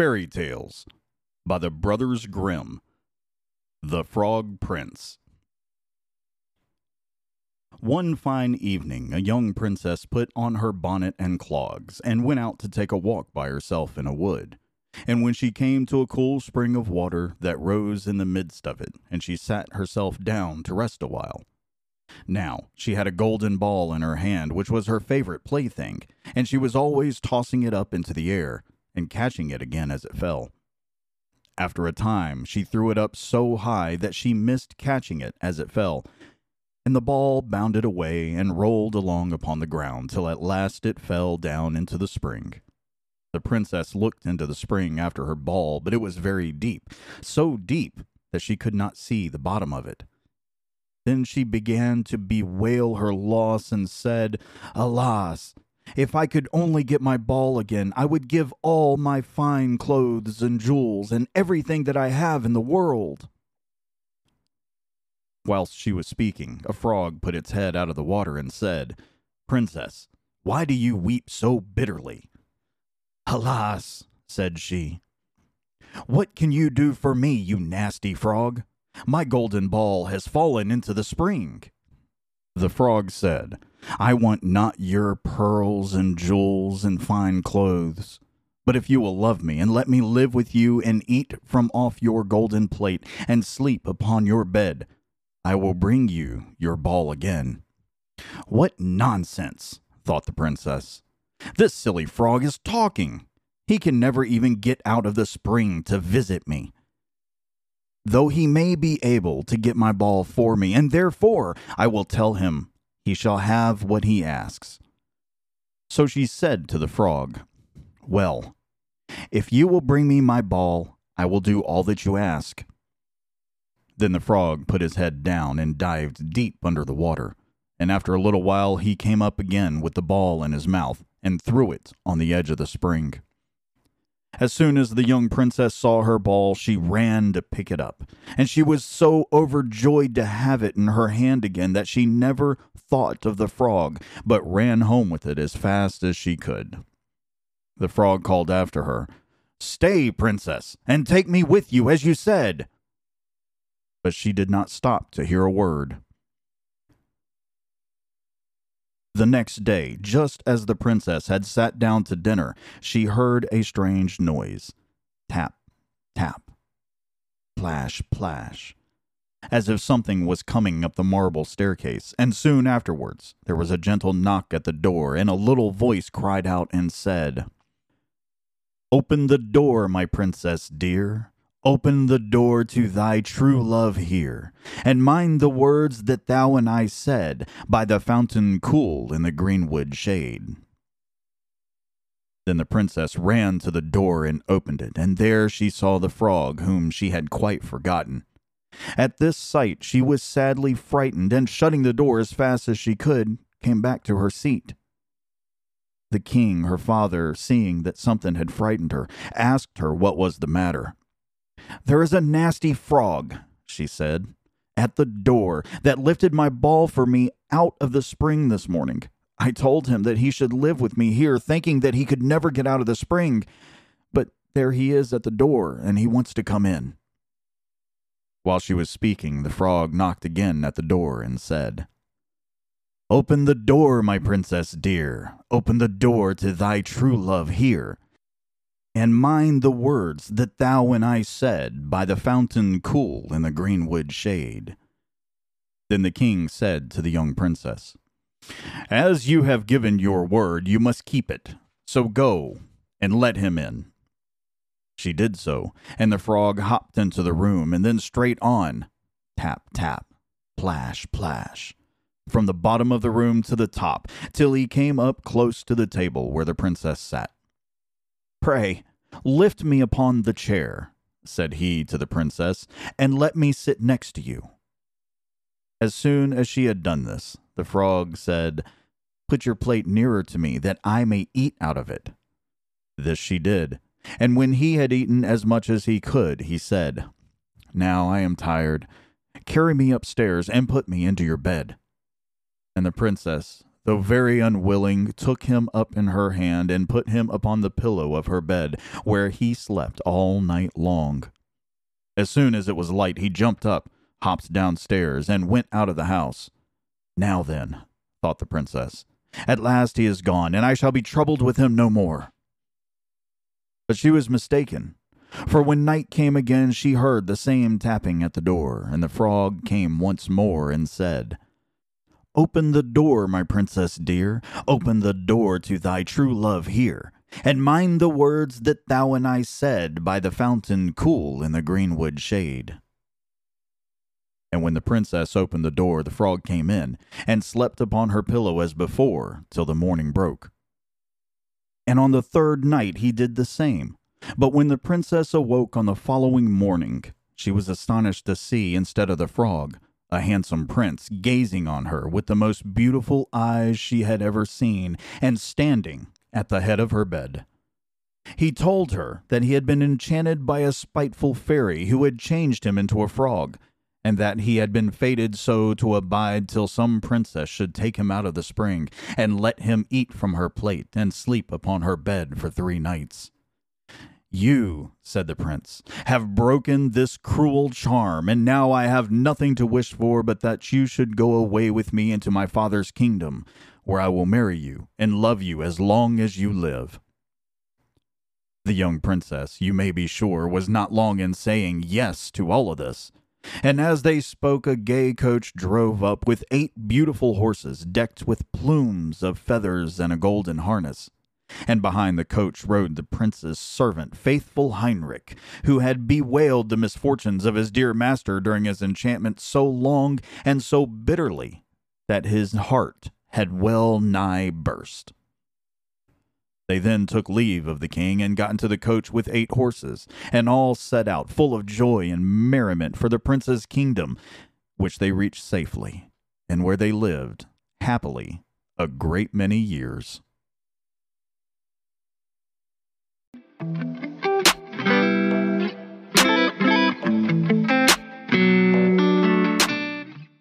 Fairy Tales by the Brothers Grimm. The Frog Prince. One fine evening, a young princess put on her bonnet and clogs and went out to take a walk by herself in a wood. And when she came to a cool spring of water that rose in the midst of it, and she sat herself down to rest awhile. Now, she had a golden ball in her hand, which was her favorite plaything, and she was always tossing it up into the air and catching it again as it fell. After a time, she threw it up so high that she missed catching it as it fell, and the ball bounded away and rolled along upon the ground till at last it fell down into the spring. The princess looked into the spring after her ball, but it was very deep, so deep that she could not see the bottom of it. Then she began to bewail her loss and said, Alas! If I could only get my ball again, I would give all my fine clothes and jewels and everything that I have in the world. Whilst she was speaking, a frog put its head out of the water and said, Princess, why do you weep so bitterly? Alas, said she, what can you do for me, you nasty frog? My golden ball has fallen into the spring. The frog said, I want not your pearls and jewels and fine clothes. But if you will love me and let me live with you and eat from off your golden plate and sleep upon your bed, I will bring you your ball again. What nonsense, thought the princess. This silly frog is talking. He can never even get out of the spring to visit me. Though he may be able to get my ball for me, and therefore I will tell him he shall have what he asks. So she said to the frog, Well, if you will bring me my ball, I will do all that you ask. Then the frog put his head down and dived deep under the water, and after a little while he came up again with the ball in his mouth and threw it on the edge of the spring. As soon as the young princess saw her ball, she ran to pick it up, and she was so overjoyed to have it in her hand again that she never thought of the frog, but ran home with it as fast as she could. The frog called after her, Stay, princess, and take me with you as you said. But she did not stop to hear a word. The next day, just as the princess had sat down to dinner, she heard a strange noise tap, tap, plash, plash, as if something was coming up the marble staircase, and soon afterwards there was a gentle knock at the door, and a little voice cried out and said, Open the door, my princess dear. Open the door to thy true love here, and mind the words that thou and I said by the fountain cool in the greenwood shade. Then the princess ran to the door and opened it, and there she saw the frog whom she had quite forgotten. At this sight she was sadly frightened, and shutting the door as fast as she could, came back to her seat. The king, her father, seeing that something had frightened her, asked her what was the matter. There is a nasty frog, she said, at the door that lifted my ball for me out of the spring this morning. I told him that he should live with me here, thinking that he could never get out of the spring. But there he is at the door, and he wants to come in. While she was speaking, the frog knocked again at the door and said, Open the door, my princess dear. Open the door to thy true love here and mind the words that thou and I said by the fountain cool in the greenwood shade. Then the king said to the young princess, As you have given your word, you must keep it. So go and let him in. She did so, and the frog hopped into the room and then straight on tap, tap, plash, plash from the bottom of the room to the top, till he came up close to the table where the princess sat. Pray, lift me upon the chair, said he to the princess, and let me sit next to you. As soon as she had done this, the frog said, Put your plate nearer to me, that I may eat out of it. This she did, and when he had eaten as much as he could, he said, Now I am tired. Carry me upstairs and put me into your bed. And the princess though very unwilling, took him up in her hand and put him upon the pillow of her bed, where he slept all night long. As soon as it was light, he jumped up, hopped downstairs, and went out of the house. Now then, thought the princess, at last he is gone, and I shall be troubled with him no more. But she was mistaken. For when night came again, she heard the same tapping at the door, and the frog came once more and said, Open the door, my princess dear, open the door to thy true love here, and mind the words that thou and I said by the fountain cool in the greenwood shade. And when the princess opened the door, the frog came in, and slept upon her pillow as before, till the morning broke. And on the third night he did the same. But when the princess awoke on the following morning, she was astonished to see, instead of the frog, a handsome prince gazing on her with the most beautiful eyes she had ever seen, and standing at the head of her bed. He told her that he had been enchanted by a spiteful fairy who had changed him into a frog, and that he had been fated so to abide till some princess should take him out of the spring, and let him eat from her plate, and sleep upon her bed for three nights. You, said the prince, have broken this cruel charm, and now I have nothing to wish for but that you should go away with me into my father's kingdom, where I will marry you and love you as long as you live. The young princess, you may be sure, was not long in saying yes to all of this. And as they spoke, a gay coach drove up with eight beautiful horses decked with plumes of feathers and a golden harness and behind the coach rode the prince's servant, faithful Heinrich, who had bewailed the misfortunes of his dear master during his enchantment so long and so bitterly that his heart had well nigh burst. They then took leave of the king and got into the coach with eight horses, and all set out full of joy and merriment for the prince's kingdom, which they reached safely, and where they lived happily a great many years. Thank you.